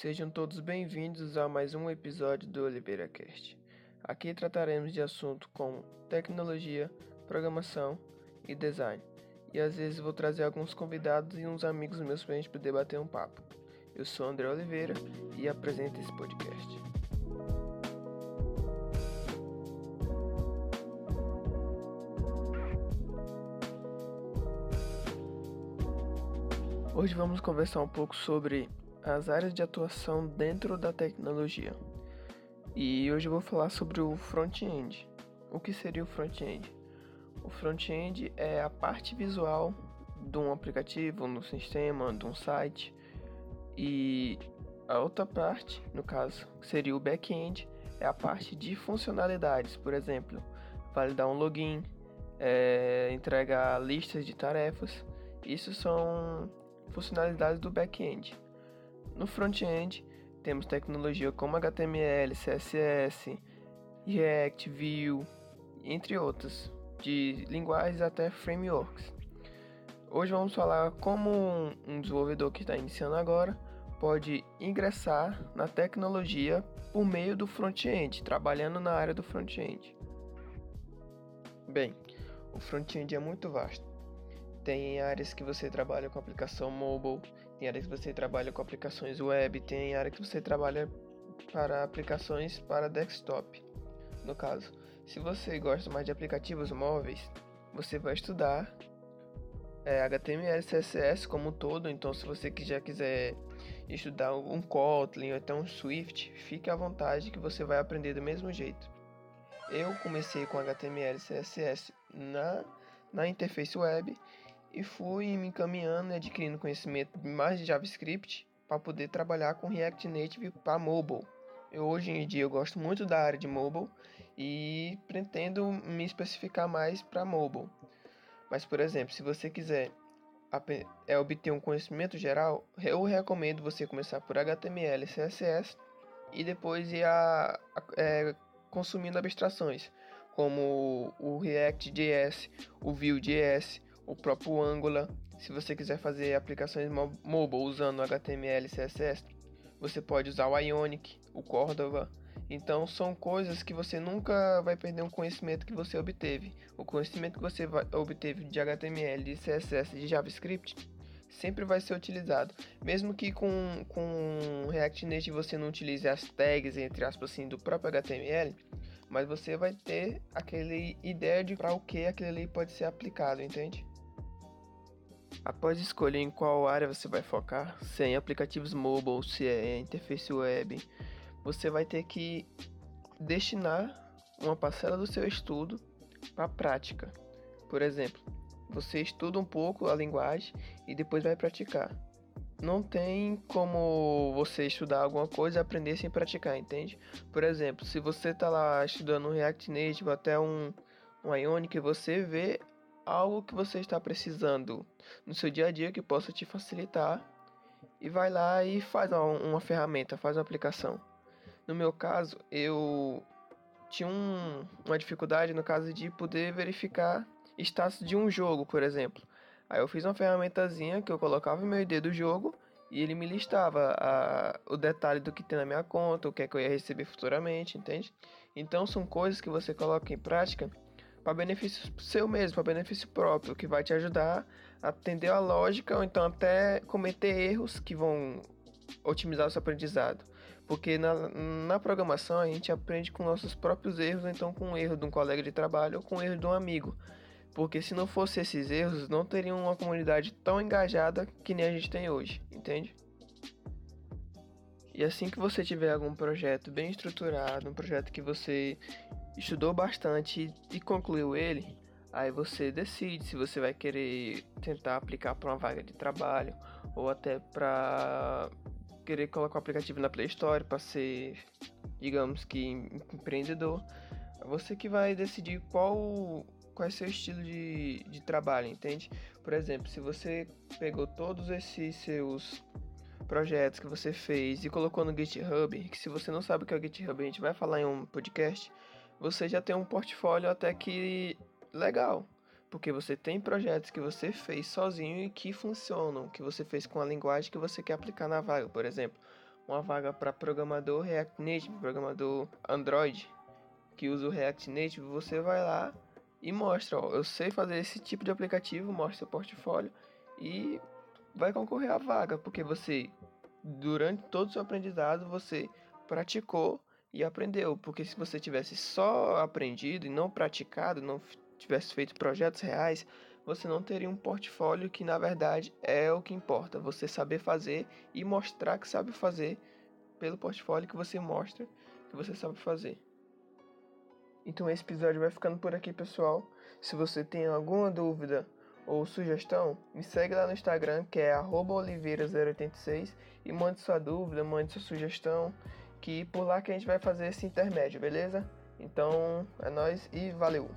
Sejam todos bem-vindos a mais um episódio do Oliveira Cast. Aqui trataremos de assuntos como tecnologia, programação e design. E às vezes vou trazer alguns convidados e uns amigos meus para a gente poder bater um papo. Eu sou André Oliveira e apresento esse podcast. Hoje vamos conversar um pouco sobre as áreas de atuação dentro da tecnologia. E hoje eu vou falar sobre o front-end. O que seria o front-end? O front-end é a parte visual de um aplicativo, no sistema, de um site. E a outra parte, no caso, seria o back-end, é a parte de funcionalidades, por exemplo, validar um login, é, entregar listas de tarefas. Isso são funcionalidades do back-end. No front-end, temos tecnologia como HTML, CSS, React, Vue, entre outras, de linguagens até frameworks. Hoje vamos falar como um desenvolvedor que está iniciando agora pode ingressar na tecnologia por meio do front-end, trabalhando na área do front-end. Bem, o front-end é muito vasto tem áreas que você trabalha com aplicação mobile, tem áreas que você trabalha com aplicações web, tem área que você trabalha para aplicações para desktop. No caso, se você gosta mais de aplicativos móveis, você vai estudar é, HTML, CSS como um todo. Então, se você já quiser estudar um Kotlin ou até um Swift, fique à vontade que você vai aprender do mesmo jeito. Eu comecei com HTML, CSS na, na interface web e fui me encaminhando e adquirindo conhecimento mais de JavaScript para poder trabalhar com React Native para mobile. Eu, hoje em dia eu gosto muito da área de mobile e pretendo me especificar mais para mobile. Mas, por exemplo, se você quiser é obter um conhecimento geral, eu recomendo você começar por HTML CSS e depois ir a, a é, consumindo abstrações como o React.js, o Vue.js, o próprio Angular. Se você quiser fazer aplicações mobile usando HTML e CSS, você pode usar o Ionic, o Cordova. Então são coisas que você nunca vai perder um conhecimento que você obteve. O conhecimento que você obteve de HTML, de CSS, de JavaScript sempre vai ser utilizado. Mesmo que com, com React Native você não utilize as tags, entre aspas, assim, do próprio HTML, mas você vai ter aquele ideia de para o que aquele ali pode ser aplicado, entende? Após escolher em qual área você vai focar, se é em aplicativos mobile, se é em interface web, você vai ter que destinar uma parcela do seu estudo para a prática. Por exemplo, você estuda um pouco a linguagem e depois vai praticar. Não tem como você estudar alguma coisa e aprender sem praticar, entende? Por exemplo, se você está lá estudando um React Native até um, um Ionic, você vê algo que você está precisando no seu dia a dia que possa te facilitar e vai lá e faz uma, uma ferramenta, faz uma aplicação. No meu caso, eu tinha um, uma dificuldade no caso de poder verificar status de um jogo, por exemplo. Aí eu fiz uma ferramentazinha que eu colocava o meu ID do jogo e ele me listava a, o detalhe do que tem na minha conta, o que é que eu ia receber futuramente, entende? Então são coisas que você coloca em prática para benefício seu mesmo, para benefício próprio, que vai te ajudar a atender a lógica ou então até cometer erros que vão otimizar o seu aprendizado. Porque na, na programação a gente aprende com nossos próprios erros, ou então com o erro de um colega de trabalho ou com o erro de um amigo. Porque se não fosse esses erros, não teriam uma comunidade tão engajada que nem a gente tem hoje, entende? E assim que você tiver algum projeto bem estruturado, um projeto que você estudou bastante e concluiu ele, aí você decide se você vai querer tentar aplicar para uma vaga de trabalho ou até para querer colocar o aplicativo na Play Store para ser, digamos que empreendedor. É você que vai decidir qual qual é seu estilo de, de trabalho, entende? Por exemplo, se você pegou todos esses seus projetos que você fez e colocou no GitHub, que se você não sabe o que é o GitHub, a gente vai falar em um podcast, você já tem um portfólio até que legal. Porque você tem projetos que você fez sozinho e que funcionam, que você fez com a linguagem que você quer aplicar na vaga. Por exemplo, uma vaga para programador React Native, programador Android que usa o React Native, você vai lá e mostra, ó, eu sei fazer esse tipo de aplicativo, mostra seu portfólio e vai concorrer à vaga, porque você durante todo o seu aprendizado você praticou e aprendeu, porque se você tivesse só aprendido e não praticado, não tivesse feito projetos reais, você não teria um portfólio que na verdade é o que importa, você saber fazer e mostrar que sabe fazer pelo portfólio que você mostra que você sabe fazer. Então esse episódio vai ficando por aqui, pessoal. Se você tem alguma dúvida ou sugestão, me segue lá no Instagram, que é oliveira086 e mande sua dúvida, mande sua sugestão, que por lá que a gente vai fazer esse intermédio, beleza? Então, é nóis e valeu!